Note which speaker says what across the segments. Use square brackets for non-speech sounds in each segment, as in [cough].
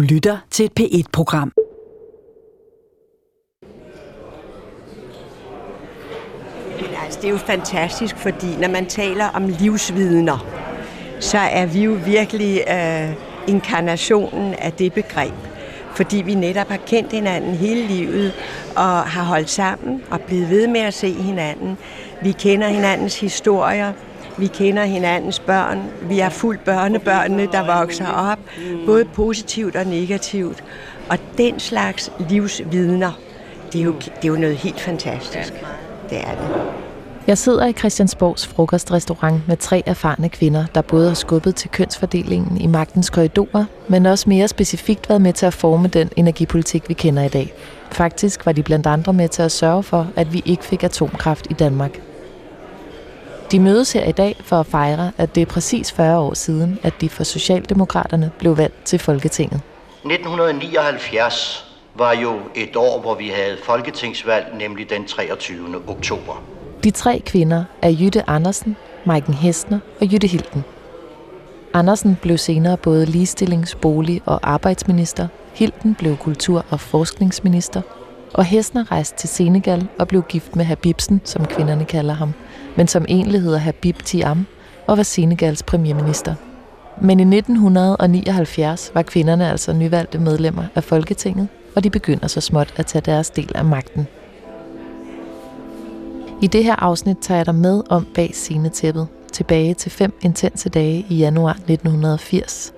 Speaker 1: Du lytter til et P1-program.
Speaker 2: Altså, det er jo fantastisk, fordi når man taler om livsvidner, så er vi jo virkelig øh, inkarnationen af det begreb. Fordi vi netop har kendt hinanden hele livet og har holdt sammen og blevet ved med at se hinanden. Vi kender hinandens historier, vi kender hinandens børn. Vi har fuldt børnebørnene, der vokser op, både positivt og negativt. Og den slags livsvidner, det er jo, det er jo noget helt fantastisk. Det er det.
Speaker 3: Jeg sidder i Christiansborgs frokostrestaurant med tre erfarne kvinder, der både har skubbet til kønsfordelingen i magtens korridorer, men også mere specifikt været med til at forme den energipolitik, vi kender i dag. Faktisk var de blandt andre med til at sørge for, at vi ikke fik atomkraft i Danmark. De mødes her i dag for at fejre, at det er præcis 40 år siden, at de for Socialdemokraterne blev valgt til Folketinget.
Speaker 4: 1979 var jo et år, hvor vi havde folketingsvalg, nemlig den 23. oktober.
Speaker 3: De tre kvinder er Jytte Andersen, Maiken Hestner og Jytte Hilden. Andersen blev senere både ligestillings-, bolig- og arbejdsminister, Hilden blev kultur- og forskningsminister, og Hestner rejste til Senegal og blev gift med Habibsen, som kvinderne kalder ham, men som egentlig hedder Habib Tiam og var Senegals premierminister. Men i 1979 var kvinderne altså nyvalgte medlemmer af Folketinget, og de begynder så småt at tage deres del af magten. I det her afsnit tager jeg dig med om bag scenetæppet, tilbage til fem intense dage i januar 1980.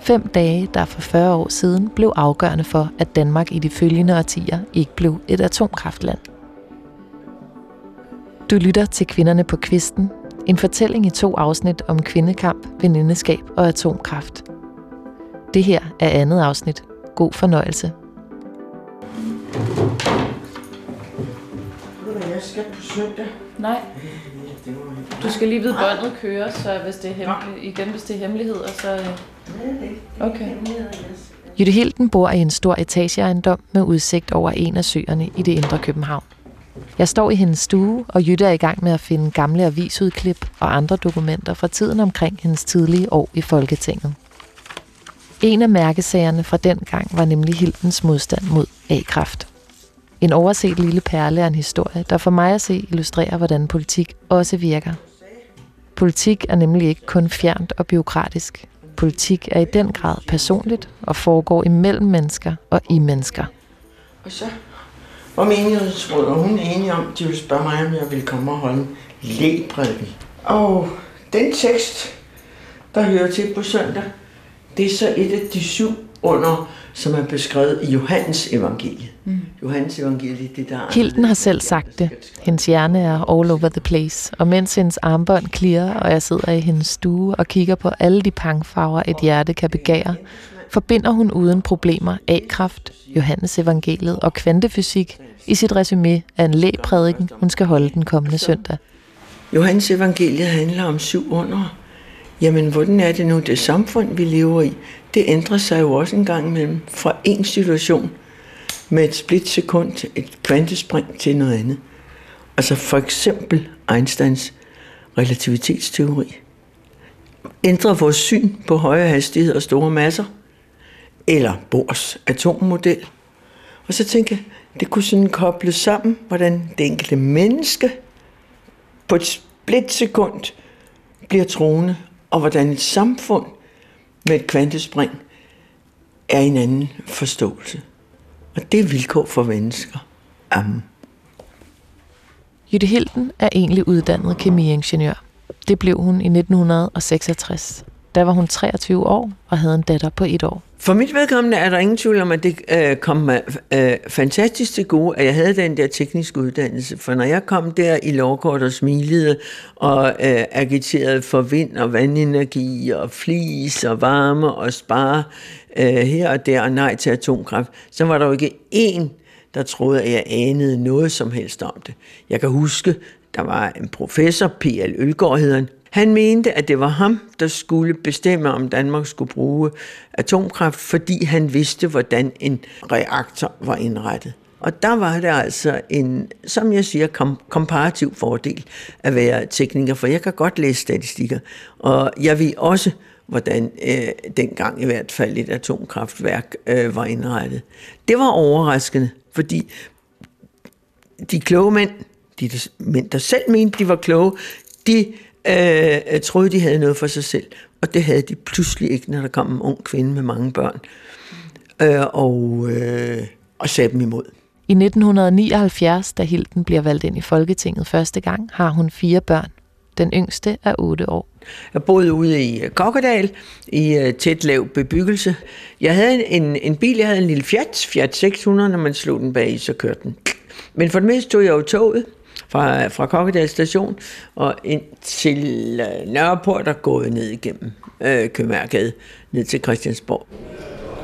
Speaker 3: Fem dage, der for 40 år siden blev afgørende for, at Danmark i de følgende årtier ikke blev et atomkraftland. Du lytter til Kvinderne på Kvisten, en fortælling i to afsnit om kvindekamp, venindeskab og atomkraft. Det her er andet afsnit. God fornøjelse.
Speaker 5: Jeg skal på søndag.
Speaker 6: Nej. Du skal lige vide, båndet kører, så hvis det er hemmelig, igen, hvis det er hemmeligheder, så... øh, Okay.
Speaker 3: Jytte Hilden bor i en stor etageejendom med udsigt over en af søerne i det indre København. Jeg står i hendes stue, og Jytte er i gang med at finde gamle avisudklip og andre dokumenter fra tiden omkring hendes tidlige år i Folketinget. En af mærkesagerne fra den gang var nemlig Hildens modstand mod A-kraft. En overset lille perle af en historie, der for mig at se illustrerer, hvordan politik også virker. Politik er nemlig ikke kun fjernt og biokratisk. Politik er i den grad personligt og foregår imellem mennesker og i mennesker.
Speaker 5: Og så var menighedsrådet, og hun er enige om, de ville spørge mig, om jeg ville komme og holde en lægprædiken. Og den tekst, der hører til på søndag, det er så et af de syv under, som er beskrevet i Johannes evangeliet. Mm. Johannes evangeliet, det der...
Speaker 3: Hilden har selv sagt det. Hendes hjerne er all over the place, og mens hendes armbånd klirrer, og jeg sidder i hendes stue og kigger på alle de pangfarver, et hjerte kan begære, forbinder hun uden problemer A-kraft, Johannes evangeliet og kvantefysik i sit resume af en lægprædiken, hun skal holde den kommende søndag.
Speaker 5: Johannes evangeliet handler om syv under. Jamen, hvordan er det nu, det samfund, vi lever i? Det ændrer sig jo også en gang imellem fra en situation med et splitsekund, et kvantespring til noget andet. Altså for eksempel Einsteins relativitetsteori. Ændrer vores syn på høje hastighed og store masser? Eller Bohrs atommodel? Og så tænkte jeg, det kunne sådan kobles sammen, hvordan det enkelte menneske på et splitsekund bliver troende, og hvordan et samfund med et kvantespring er en anden forståelse. Og det er vilkår for mennesker. Amen.
Speaker 3: Jytte Hilden er egentlig uddannet kemiingeniør. Det blev hun i 1966. Der var hun 23 år og havde en datter på et år.
Speaker 5: For mit vedkommende er der ingen tvivl om, at det øh, kom mig øh, fantastisk til gode, at jeg havde den der tekniske uddannelse. For når jeg kom der i lovkort og smilede og øh, agiterede for vind og vandenergi og flis og varme og spare øh, her og der og nej til atomkraft, så var der jo ikke én, der troede, at jeg anede noget som helst om det. Jeg kan huske, der var en professor, P.L. Ølgaard hed han, han mente, at det var ham, der skulle bestemme, om Danmark skulle bruge atomkraft, fordi han vidste, hvordan en reaktor var indrettet. Og der var det altså en, som jeg siger, kom, komparativ fordel at være tekniker, for jeg kan godt læse statistikker. Og jeg ved også, hvordan øh, dengang i hvert fald et atomkraftværk øh, var indrettet. Det var overraskende, fordi de kloge mænd, de mænd, der selv mente, de var kloge, de øh, troede, de havde noget for sig selv. Og det havde de pludselig ikke, når der kom en ung kvinde med mange børn. Øh, og, øh, og sagde dem imod.
Speaker 3: I 1979, da Hilden bliver valgt ind i Folketinget første gang, har hun fire børn. Den yngste er 8 år.
Speaker 5: Jeg boede ude i Kokkedal, i uh, tæt lav bebyggelse. Jeg havde en, en bil, jeg havde en lille Fiat, Fiat 600, når man slog den bag i, så kørte den. Men for det meste tog jeg jo toget fra, fra Kokkedal station og ind til uh, Nørreport og gået ned igennem uh, Købmagergade, ned til Christiansborg.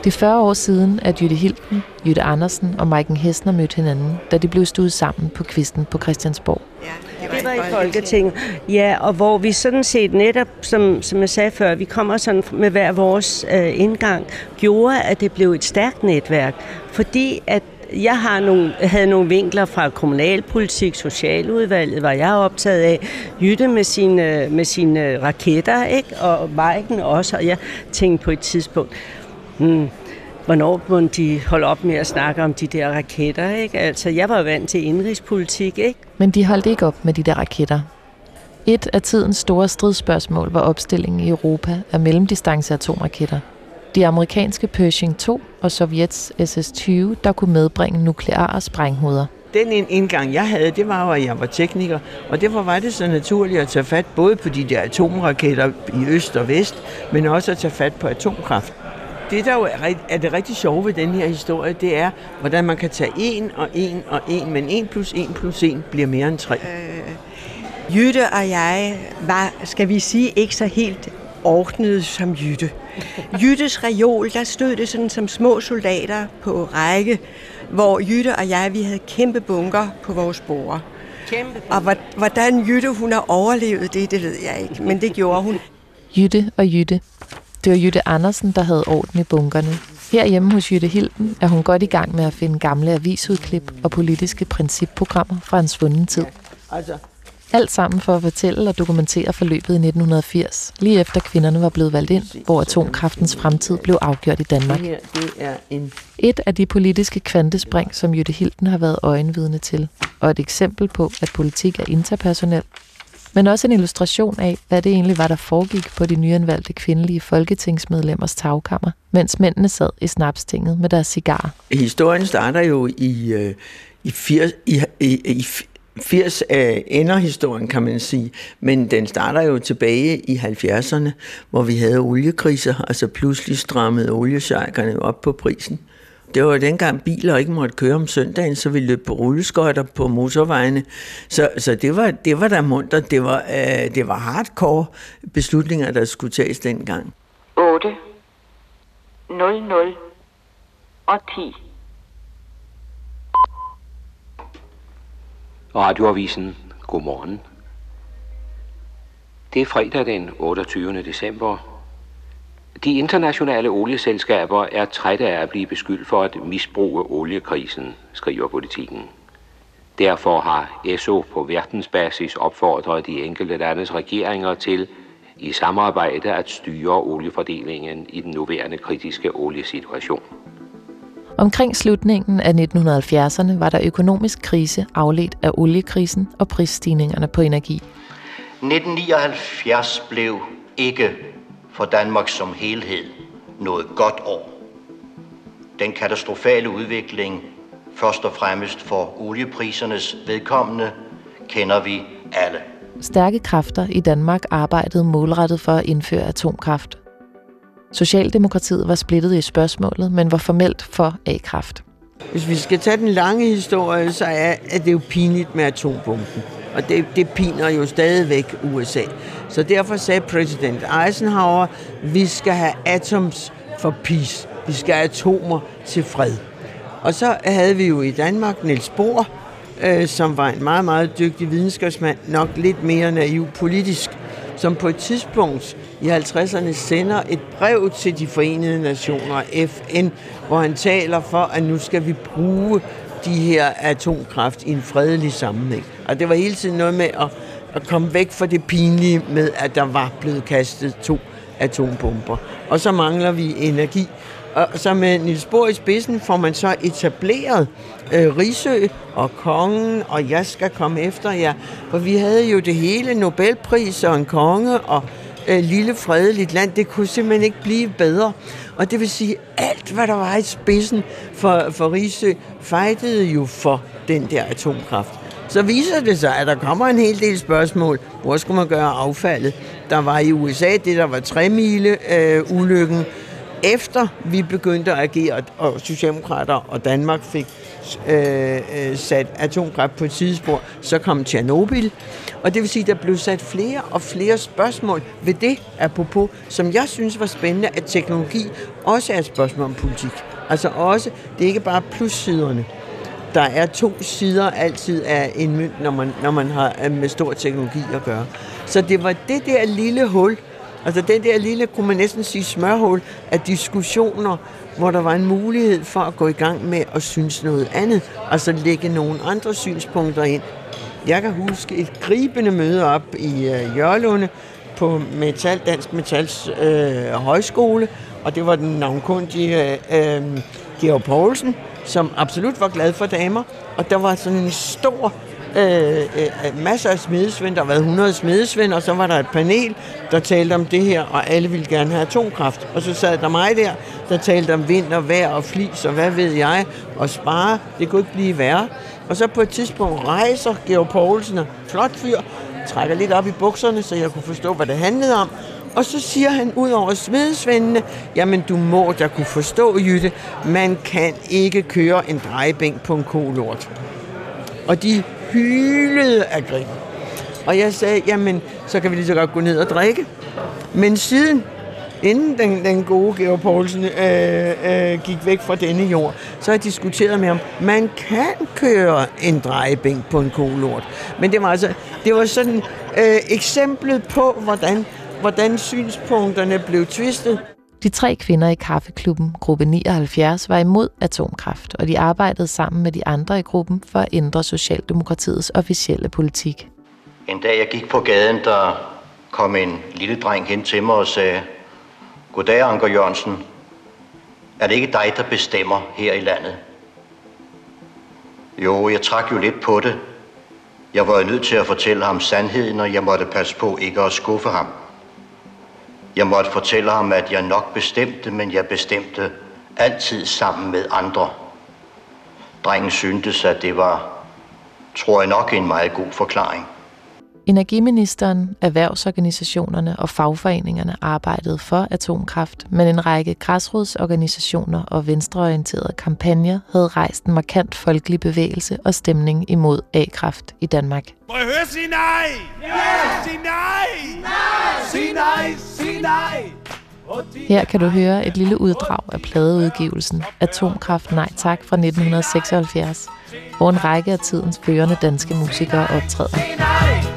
Speaker 3: Det er 40 år siden, at Jytte Hilden, Jytte Andersen og Maiken Hessner mødte hinanden, da de blev stuet sammen på kvisten på Christiansborg.
Speaker 2: Ja, det var i Folketinget. Ja, og hvor vi sådan set netop, som, som jeg sagde før, vi kommer sådan med hver vores øh, indgang, gjorde, at det blev et stærkt netværk. Fordi at jeg har nogle, havde nogle vinkler fra kommunalpolitik, socialudvalget, var jeg optaget af. Jytte med sine, med sine raketter, ikke? og Maiken også. Og jeg tænkte på et tidspunkt, hmm, hvornår må de holde op med at snakke om de der raketter, ikke? Altså, jeg var vant til indrigspolitik, ikke?
Speaker 3: Men de holdt ikke op med de der raketter. Et af tidens store stridsspørgsmål var opstillingen i Europa af mellemdistance atomraketter. De amerikanske Pershing 2 og Sovjets SS-20, der kunne medbringe nukleare sprænghoveder.
Speaker 5: Den indgang, jeg havde, det var jo, at jeg var tekniker, og derfor var det så naturligt at tage fat både på de der atomraketter i øst og vest, men også at tage fat på atomkraft. Det, der jo er, er det rigtig sjove ved den her historie, det er, hvordan man kan tage en og en og en, men en plus en plus en bliver mere end tre.
Speaker 2: Øh, Jytte og jeg var, skal vi sige, ikke så helt ordnet som Jytte. Jyttes reol, der stod det sådan som små soldater på række, hvor Jytte og jeg, vi havde kæmpe bunker på vores bord. Kæmpe og hvordan Jytte hun har overlevet det, det ved jeg ikke, men det gjorde hun.
Speaker 3: Jytte og Jytte. Det var Jytte Andersen, der havde orden i bunkerne. Herhjemme hos Jytte Hilden er hun godt i gang med at finde gamle avisudklip og politiske principprogrammer fra en svunden tid. Altså. Alt sammen for at fortælle og dokumentere forløbet i 1980, lige efter kvinderne var blevet valgt ind, hvor atomkraftens fremtid blev afgjort i Danmark. Et af de politiske kvantespring, som Jytte Hilden har været øjenvidne til, og et eksempel på, at politik er interpersonel, men også en illustration af, hvad det egentlig var, der foregik på de nyanvalgte kvindelige folketingsmedlemmers tagkammer, mens mændene sad i snapstinget med deres cigarer.
Speaker 5: Historien starter jo i, øh, i, 80, i, i, i 80 af ender historien, kan man sige. Men den starter jo tilbage i 70'erne, hvor vi havde oliekriser, altså pludselig strammede oliesjejkerne op på prisen. Det var dengang biler ikke måtte køre om søndagen, så vi løb på rulleskøjter på motorvejene. Så, så det, var, det var der munter. Det var, øh, det var hardcore beslutninger, der skulle tages dengang.
Speaker 7: 8, 0, 0 og 10.
Speaker 8: Radioavisen. Godmorgen. Det er fredag den 28. december de internationale olieselskaber er trætte af at blive beskyldt for at misbruge oliekrisen, skriver politikken. Derfor har ESO på verdensbasis opfordret de enkelte landes regeringer til i samarbejde at styre oliefordelingen i den nuværende kritiske oliesituation.
Speaker 3: Omkring slutningen af 1970'erne var der økonomisk krise afledt af oliekrisen og prisstigningerne på energi.
Speaker 4: 1979 blev ikke for Danmark som helhed noget godt år. Den katastrofale udvikling, først og fremmest for olieprisernes vedkommende, kender vi alle.
Speaker 3: Stærke kræfter i Danmark arbejdede målrettet for at indføre atomkraft. Socialdemokratiet var splittet i spørgsmålet, men var formelt for A-kraft.
Speaker 5: Hvis vi skal tage den lange historie, så er, er det jo pinligt med atombomben. Og det, det piner jo stadigvæk USA. Så derfor sagde præsident Eisenhower, vi skal have atoms for peace. Vi skal have atomer til fred. Og så havde vi jo i Danmark Niels Bohr, øh, som var en meget, meget dygtig videnskabsmand, nok lidt mere naiv politisk, som på et tidspunkt i 50'erne sender et brev til de forenede nationer, FN, hvor han taler for, at nu skal vi bruge de her atomkraft i en fredelig sammenhæng. Og det var hele tiden noget med at, at komme væk fra det pinlige med, at der var blevet kastet to atombomber. Og så mangler vi energi. Og så med Niels Bohr i spidsen får man så etableret øh, Risø og kongen, og jeg skal komme efter jer. For vi havde jo det hele, Nobelpris og en konge og øh, lille fredeligt land. Det kunne simpelthen ikke blive bedre. Og det vil sige, alt hvad der var i spidsen for, for Risø, fejtede jo for den der atomkraft. Så viser det sig, at der kommer en hel del spørgsmål. Hvor skulle man gøre affaldet? Der var i USA det, der var 3 mile øh, ulykken. Efter vi begyndte at agere, og Socialdemokrater og Danmark fik øh, øh, sat atomkraft på et sidespor, så kom Tjernobyl. Og det vil sige, at der blev sat flere og flere spørgsmål ved det, apropos, som jeg synes var spændende, at teknologi også er et spørgsmål om politik. Altså også, det er ikke bare plussiderne. Der er to sider altid af en mønt, når man, når man har øh, med stor teknologi at gøre. Så det var det der lille hul, altså den der lille, kunne man næsten sige, smørhul af diskussioner, hvor der var en mulighed for at gå i gang med at synes noget andet, og så lægge nogle andre synspunkter ind. Jeg kan huske et gribende møde op i øh, uh, Jørlunde på Metal, Dansk Metals øh, højskole, og det var den navnkundige øh, øh, Georg Poulsen, som absolut var glad for damer, og der var sådan en stor Øh, øh, øh, masser af smedesvend, der har været 100 smedesvend, og så var der et panel, der talte om det her, og alle ville gerne have atomkraft. Og så sad der mig der, der talte om vind og vejr og flis, og hvad ved jeg, og spare, det kunne ikke blive værre. Og så på et tidspunkt rejser Georg Poulsen, flot fyr, trækker lidt op i bukserne, så jeg kunne forstå, hvad det handlede om. Og så siger han ud over smedesvendene, jamen du må da kunne forstå, Jytte, man kan ikke køre en drejebænk på en kolort. Og de hylede af grin. Og jeg sagde, jamen, så kan vi lige så godt gå ned og drikke. Men siden, inden den, den gode Georg Poulsen øh, øh, gik væk fra denne jord, så har jeg diskuteret med ham, man kan køre en drejebænk på en kolort. Men det var altså, det var sådan øh, eksemplet på, hvordan, hvordan synspunkterne blev tvistet.
Speaker 3: De tre kvinder i kaffeklubben, gruppe 79, var imod atomkraft, og de arbejdede sammen med de andre i gruppen for at ændre Socialdemokratiets officielle politik.
Speaker 4: En dag jeg gik på gaden, der kom en lille dreng hen til mig og sagde, Goddag, Anker Jørgensen. Er det ikke dig, der bestemmer her i landet? Jo, jeg trak jo lidt på det. Jeg var nødt til at fortælle ham sandheden, og jeg måtte passe på ikke at skuffe ham. Jeg måtte fortælle ham, at jeg nok bestemte, men jeg bestemte altid sammen med andre. Drengen syntes, at det var, tror jeg nok, en meget god forklaring.
Speaker 3: Energiministeren, erhvervsorganisationerne og fagforeningerne arbejdede for atomkraft, men en række græsrodsorganisationer og venstreorienterede kampagner havde rejst en markant folkelig bevægelse og stemning imod A-kraft i Danmark.
Speaker 9: Må jeg høre sige nej? Ja! Sig nej! Nej! Sig nej! Sig nej!
Speaker 3: Her kan du høre et lille uddrag af pladeudgivelsen Atomkraft Nej Tak fra 1976, hvor en række af tidens førende danske musikere optræder.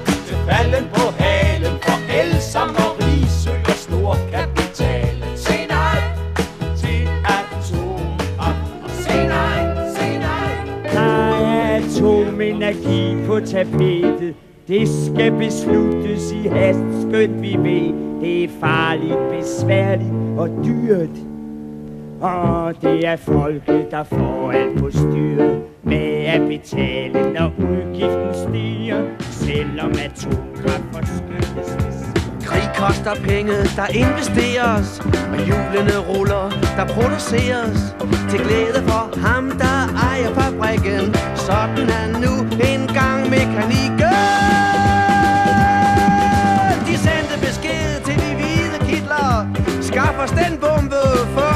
Speaker 9: Falden på halen for Elsa Marie søger stor kapital. Se nej til atomkraft. Se nej, se nej.
Speaker 10: Der er atomenergi på tapetet. Det skal besluttes i hast, skønt vi ved. Det er farligt, besværligt og dyrt. Og det er folket, der får alt på styret med at betale, når udgiften stiger, selvom atomkraft forskydes.
Speaker 11: Krig koster penge, der investeres, og hjulene ruller, der produceres. Til glæde for ham, der ejer fabrikken, sådan er nu engang mekanikken. De sendte besked til de hvide kitler, skaff os den bombe for.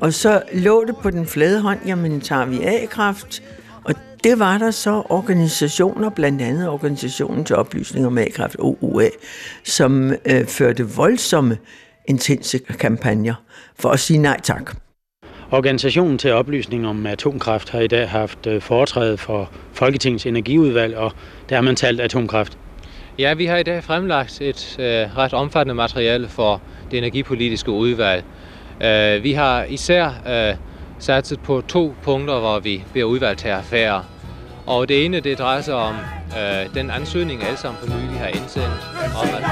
Speaker 5: Og så lå det på den flade hånd, jamen tager vi A-kraft. Og det var der så organisationer, blandt andet Organisationen til Oplysning om A-kraft, OUA, som øh, førte voldsomme, intense kampagner for at sige nej tak.
Speaker 12: Organisationen til oplysning om atomkraft har i dag haft øh, foretræde for Folketingets energiudvalg, og der har man talt atomkraft.
Speaker 13: Ja, vi har i dag fremlagt et øh, ret omfattende materiale for det energipolitiske udvalg. Øh, vi har især øh, satset på to punkter, hvor vi bliver udvalgt her færre. Og det ene, det drejer sig om øh, den ansøgning, alle sammen for nylig har indsendt, om at man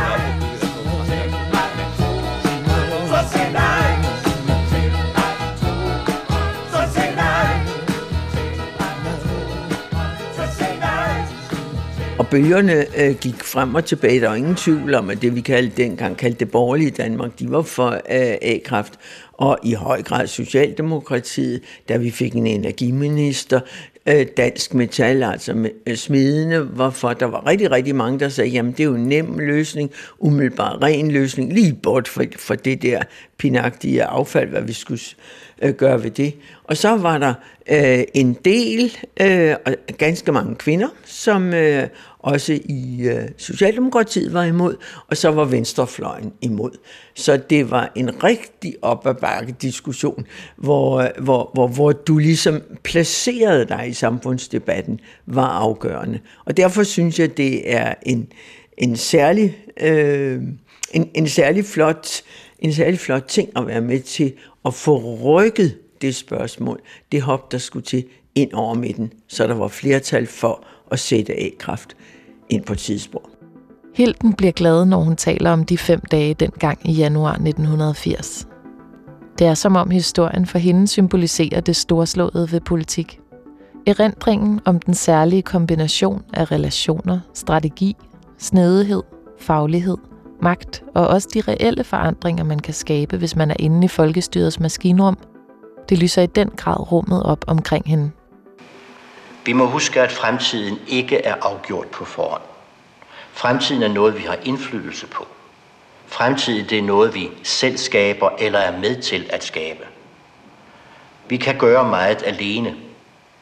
Speaker 5: bøgerne øh, gik frem og tilbage. Der var ingen tvivl om, at det vi kaldte dengang kaldte det borgerlige Danmark, de var for øh, A-kraft. Og i høj grad Socialdemokratiet, da vi fik en energiminister, øh, Dansk Metal, altså øh, smidene, hvorfor der var rigtig, rigtig mange, der sagde, jamen det er jo en nem løsning, umiddelbar ren løsning, lige bort fra, fra det der pinagtige affald, hvad vi skulle øh, gøre ved det. Og så var der øh, en del, øh, ganske mange kvinder, som øh, også i øh, Socialdemokratiet var imod, og så var Venstrefløjen imod. Så det var en rigtig op ad bakke diskussion, hvor, hvor, hvor, hvor du ligesom placerede dig i samfundsdebatten, var afgørende. Og derfor synes jeg, det er en, en særlig... Øh, en, en særlig flot en særlig flot ting at være med til at få rykket det spørgsmål, det hop, der skulle til ind over midten, så der var flertal for at sætte A-kraft ind på tidsspor.
Speaker 3: Hilden bliver glad, når hun taler om de fem dage dengang i januar 1980. Det er som om historien for hende symboliserer det storslåede ved politik. Erindringen om den særlige kombination af relationer, strategi, snedighed, faglighed, magt og også de reelle forandringer, man kan skabe, hvis man er inde i folkestyrets maskinrum, det lyser i den grad rummet op omkring hende.
Speaker 4: Vi må huske, at fremtiden ikke er afgjort på forhånd. Fremtiden er noget, vi har indflydelse på. Fremtiden det er noget, vi selv skaber eller er med til at skabe. Vi kan gøre meget alene,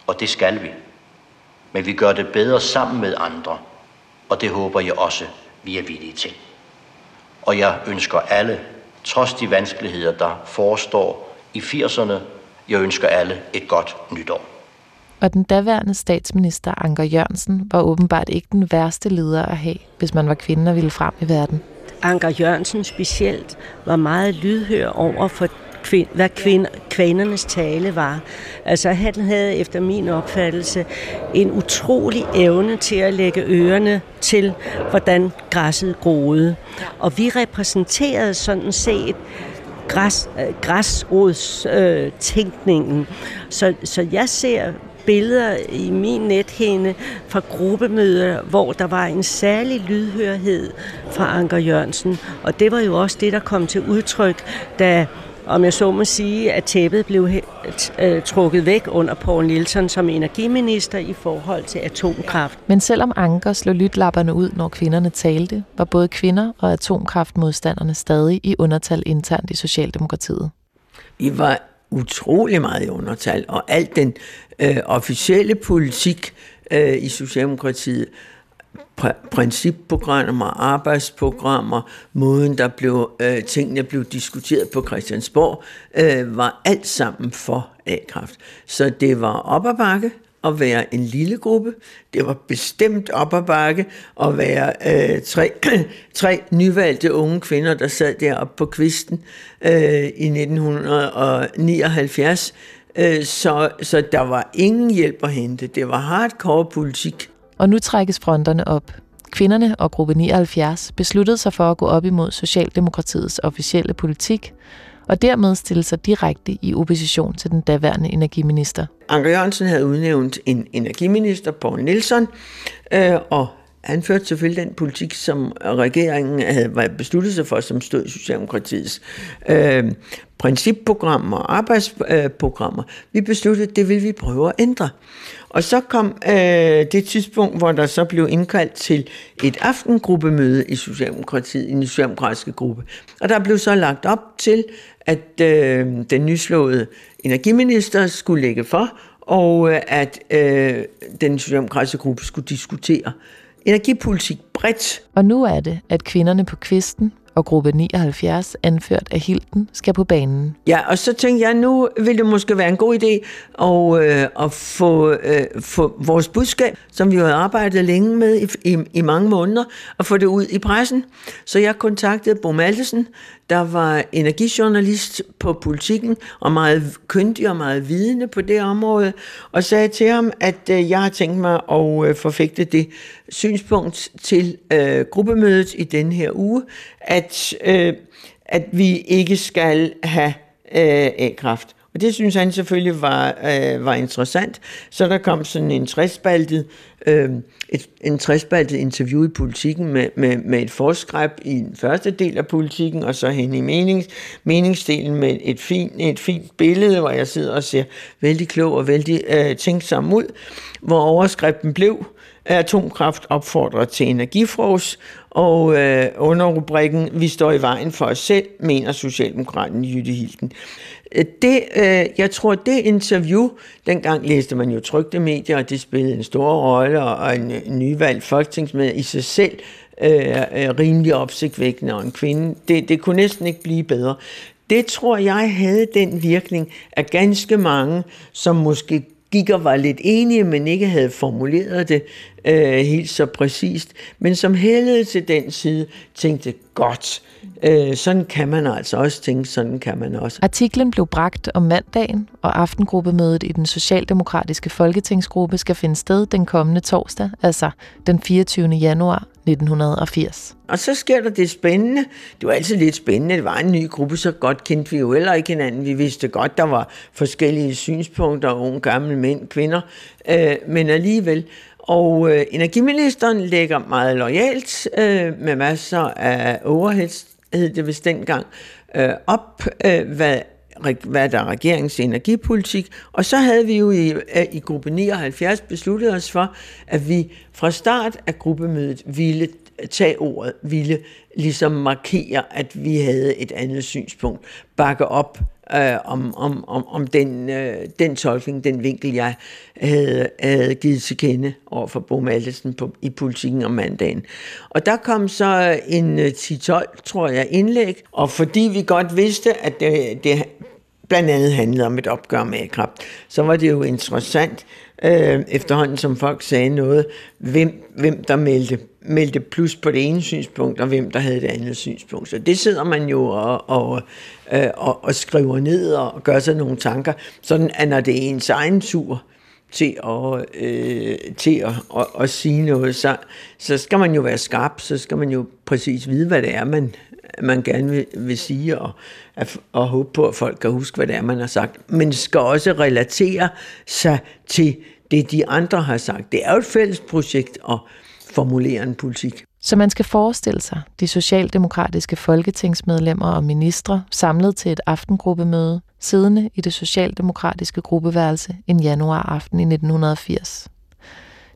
Speaker 4: og det skal vi. Men vi gør det bedre sammen med andre, og det håber jeg også, vi er villige til. Og jeg ønsker alle, trods de vanskeligheder, der forestår i 80'erne, jeg ønsker alle et godt nytår.
Speaker 3: Og den daværende statsminister Anker Jørgensen var åbenbart ikke den værste leder at have, hvis man var kvinde og ville frem i verden.
Speaker 2: Anker Jørgensen specielt var meget lydhør over for kvind, hvad kvind, kvindernes tale var. Altså han havde efter min opfattelse en utrolig evne til at lægge ørerne til, hvordan græsset groede. Og vi repræsenterede sådan set græs, øh, græsrodstænkningen. Øh, så, så jeg ser billeder i min nethænde fra gruppemøder, hvor der var en særlig lydhørhed fra Anker Jørgensen. Og det var jo også det, der kom til udtryk, da om jeg så må sige, at tæppet blev øh, trukket væk under Poul Nielsen som energiminister i forhold til atomkraft.
Speaker 3: Men selvom Anker slog lytlapperne ud, når kvinderne talte, var både kvinder og atomkraftmodstanderne stadig i undertal internt i Socialdemokratiet.
Speaker 5: Vi var utrolig meget i undertal, og alt den øh, officielle politik øh, i Socialdemokratiet principprogrammer, arbejdsprogrammer, måden der blev, øh, tingene blev diskuteret på Christiansborg, øh, var alt sammen for A-kraft. Så det var op ad bakke at være en lille gruppe. Det var bestemt op ad bakke at være øh, tre, [clears throat] tre nyvalgte unge kvinder, der sad deroppe på kvisten øh, i 1979. Øh, så, så der var ingen hjælp at hente. Det var hardcore politik.
Speaker 3: Og nu trækkes fronterne op. Kvinderne og gruppe 79 besluttede sig for at gå op imod Socialdemokratiets officielle politik, og dermed stille sig direkte i opposition til den daværende energiminister.
Speaker 5: Anker Jørgensen havde udnævnt en energiminister, Poul Nielsen, øh, og han førte selvfølgelig den politik, som regeringen havde besluttet sig for, som stod i Socialdemokratiets øh, principprogrammer og arbejdsprogrammer. Vi besluttede, at det ville vi prøve at ændre. Og så kom øh, det tidspunkt, hvor der så blev indkaldt til et aftengruppemøde i Socialdemokratiet, i den socialdemokratiske gruppe. Og der blev så lagt op til, at øh, den nyslåede energiminister skulle lægge for, og øh, at øh, den socialdemokratiske gruppe skulle diskutere energipolitik bredt.
Speaker 3: Og nu er det, at kvinderne på kvisten og gruppe 79, anført af Hilden, skal på banen.
Speaker 5: Ja, og så tænkte jeg, nu ville det måske være en god idé at, øh, at få, øh, få vores budskab, som vi har arbejdet længe med i, i, i mange måneder, at få det ud i pressen. Så jeg kontaktede Bo Maltesen, der var energijournalist på politikken, og meget kyndig og meget vidende på det område, og sagde til ham, at øh, jeg har tænkt mig at øh, forfægte det synspunkt til øh, gruppemødet i den her uge, at, øh, at vi ikke skal have øh, A-kraft. Og det synes han selvfølgelig var, øh, var interessant. Så der kom sådan en træspaltet øh, et, en træspaltet interview i politikken med, med, med et forskræb i den første del af politikken, og så hen i menings, meningsdelen med et fint, et fint billede, hvor jeg sidder og ser vældig klog og vældig øh, tænksom ud, hvor overskriften blev, atomkraft opfordrer til energifros, og øh, under rubrikken Vi står i vejen for os selv, mener Socialdemokraten Jytte Hilden. Det, øh, jeg tror, det interview, dengang læste man jo trygte medier, og det spillede en stor rolle, og en, nyvalgt folketingsmed i sig selv øh, rimelig opsigtvækkende, og en kvinde, det, det kunne næsten ikke blive bedre. Det tror jeg havde den virkning, at ganske mange, som måske gik og var lidt enige, men ikke havde formuleret det øh, helt så præcist, men som hældede til den side, tænkte, godt, øh, sådan kan man altså også tænke, sådan kan man også.
Speaker 3: Artiklen blev bragt om mandagen, og aftengruppemødet i den socialdemokratiske folketingsgruppe skal finde sted den kommende torsdag, altså den 24. januar 1980.
Speaker 5: Og så sker der det spændende. Det var altid lidt spændende. Det var en ny gruppe, så godt kendte vi jo heller ikke hinanden. Vi vidste godt, der var forskellige synspunkter, unge, gamle mænd, kvinder. Øh, men alligevel. Og øh, energiministeren lægger meget lojalt øh, med masser af overheads, hed det vist dengang, øh, op, øh, hvad hvad der er regeringens energipolitik. Og så havde vi jo i, øh, i gruppe 79 besluttet os for, at vi fra start af gruppemødet ville tage ordet, ville ligesom markere, at vi havde et andet synspunkt, bakke op øh, om, om, om, om den, øh, den tolkning, den vinkel, jeg havde, havde givet til kende over for Bo Maltesen på, i politikken om mandagen. Og der kom så en øh, 10-12, tror jeg, indlæg, og fordi vi godt vidste, at det, det blandt andet handlede om et opgør med a så var det jo interessant, øh, efterhånden som folk sagde noget, hvem, hvem der meldte, meldte plus på det ene synspunkt, og hvem der havde det andet synspunkt. Så det sidder man jo og, og, øh, og, og skriver ned og gør sig nogle tanker, sådan at når det er ens egen tur, til at, øh, til at, at, at sige noget, så, så skal man jo være skarp, så skal man jo præcis vide, hvad det er, man, man gerne vil, vil sige, og, og håbe på, at folk kan huske, hvad det er, man har sagt. Men skal også relatere sig til det, de andre har sagt. Det er jo et fælles projekt og formulere en politik.
Speaker 3: Så man skal forestille sig de socialdemokratiske folketingsmedlemmer og ministre samlet til et aftengruppemøde, siddende i det socialdemokratiske gruppeværelse en januar aften i 1980.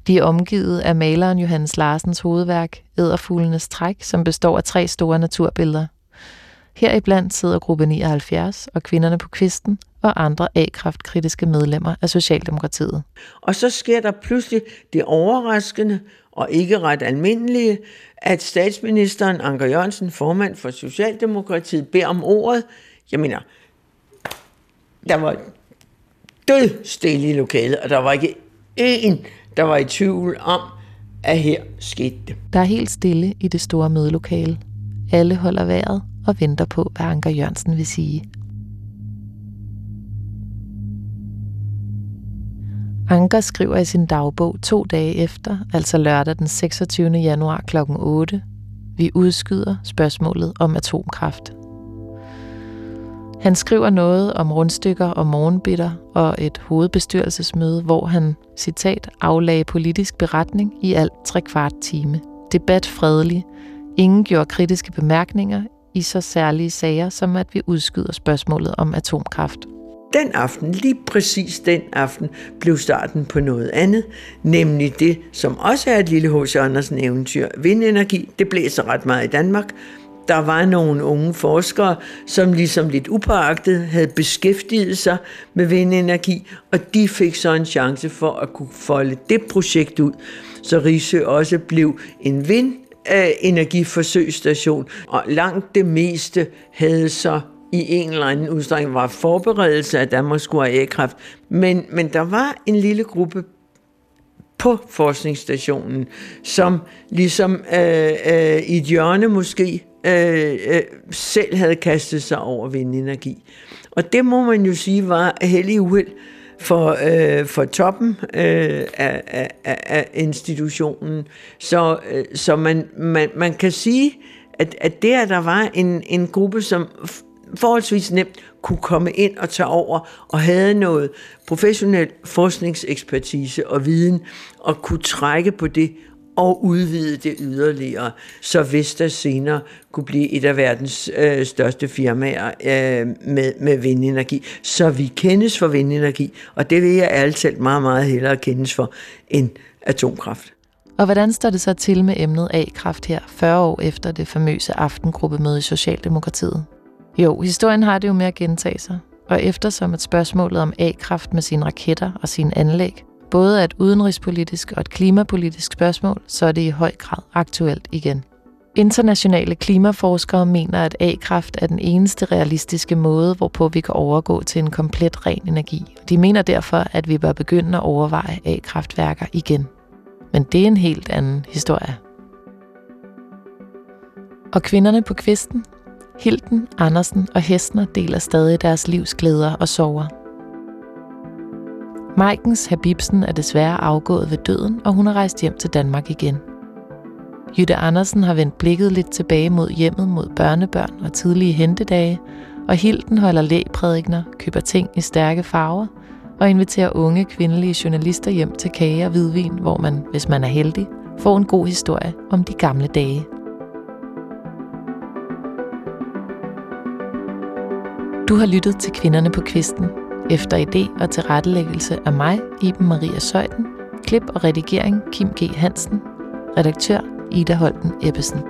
Speaker 3: De er omgivet af maleren Johannes Larsens hovedværk, Æderfuglenes Træk, som består af tre store naturbilleder. Heriblandt sidder gruppe 79 og kvinderne på kvisten og andre A-kraftkritiske medlemmer af Socialdemokratiet.
Speaker 5: Og så sker der pludselig det overraskende og ikke ret almindelige, at statsministeren Anker Jørgensen, formand for Socialdemokratiet, beder om ordet. Jeg mener, der var død stille i lokalet, og der var ikke én, der var i tvivl om, at her skete det.
Speaker 3: Der er helt stille i det store mødelokale. Alle holder vejret og venter på, hvad Anker Jørgensen vil sige. Anker skriver i sin dagbog to dage efter, altså lørdag den 26. januar kl. 8, vi udskyder spørgsmålet om atomkraft. Han skriver noget om rundstykker og morgenbitter og et hovedbestyrelsesmøde, hvor han, citat, aflagde politisk beretning i alt tre kvart time. Debat fredelig. Ingen gjorde kritiske bemærkninger i så særlige sager, som at vi udskyder spørgsmålet om atomkraft.
Speaker 5: Den aften, lige præcis den aften, blev starten på noget andet, nemlig det, som også er et lille H.C. Andersen eventyr, vindenergi. Det blæser ret meget i Danmark, der var nogle unge forskere, som ligesom lidt upåagtet havde beskæftiget sig med vindenergi, og de fik så en chance for at kunne folde det projekt ud, så Risø også blev en vindenergiforsøgsstation, og langt det meste havde så i en eller anden udstrækning var forberedelse af, at Danmark skulle have a-kraft. Men, men der var en lille gruppe på forskningsstationen, som ligesom øh, øh, i et hjørne måske øh, øh, selv havde kastet sig over vindenergi. Og det må man jo sige var heldig uheld for, øh, for toppen øh, af, af, af institutionen. Så, øh, så man, man, man kan sige, at, at der, der var en, en gruppe, som forholdsvis nemt kunne komme ind og tage over og havde noget professionel forskningsekspertise og viden og kunne trække på det og udvide det yderligere, så Vestas senere kunne blive et af verdens øh, største firmaer øh, med, med vindenergi. Så vi kendes for vindenergi, og det vil jeg altid meget, meget hellere kendes for end atomkraft.
Speaker 3: Og hvordan står det så til med emnet A-kraft her, 40 år efter det famøse aftengruppemøde i Socialdemokratiet? Jo, historien har det jo med at gentage sig, og eftersom et spørgsmålet om A-kraft med sine raketter og sine anlæg både er et udenrigspolitisk og et klimapolitisk spørgsmål, så er det i høj grad aktuelt igen. Internationale klimaforskere mener, at A-kraft er den eneste realistiske måde, hvorpå vi kan overgå til en komplet ren energi. De mener derfor, at vi bør begynde at overveje A-kraftværker igen. Men det er en helt anden historie. Og kvinderne på kvisten? Hilden, Andersen og Hestner deler stadig deres livs glæder og sorger. Majkens Habibsen er desværre afgået ved døden, og hun er rejst hjem til Danmark igen. Jytte Andersen har vendt blikket lidt tilbage mod hjemmet mod børnebørn og tidlige hentedage, og Hilden holder lægprædikner, køber ting i stærke farver og inviterer unge kvindelige journalister hjem til kage og hvidvin, hvor man, hvis man er heldig, får en god historie om de gamle dage. Du har lyttet til Kvinderne på Kvisten, efter idé og tilrettelæggelse af mig, Iben Maria Søjden, klip og redigering Kim G. Hansen, redaktør Ida Holten Ebbesen.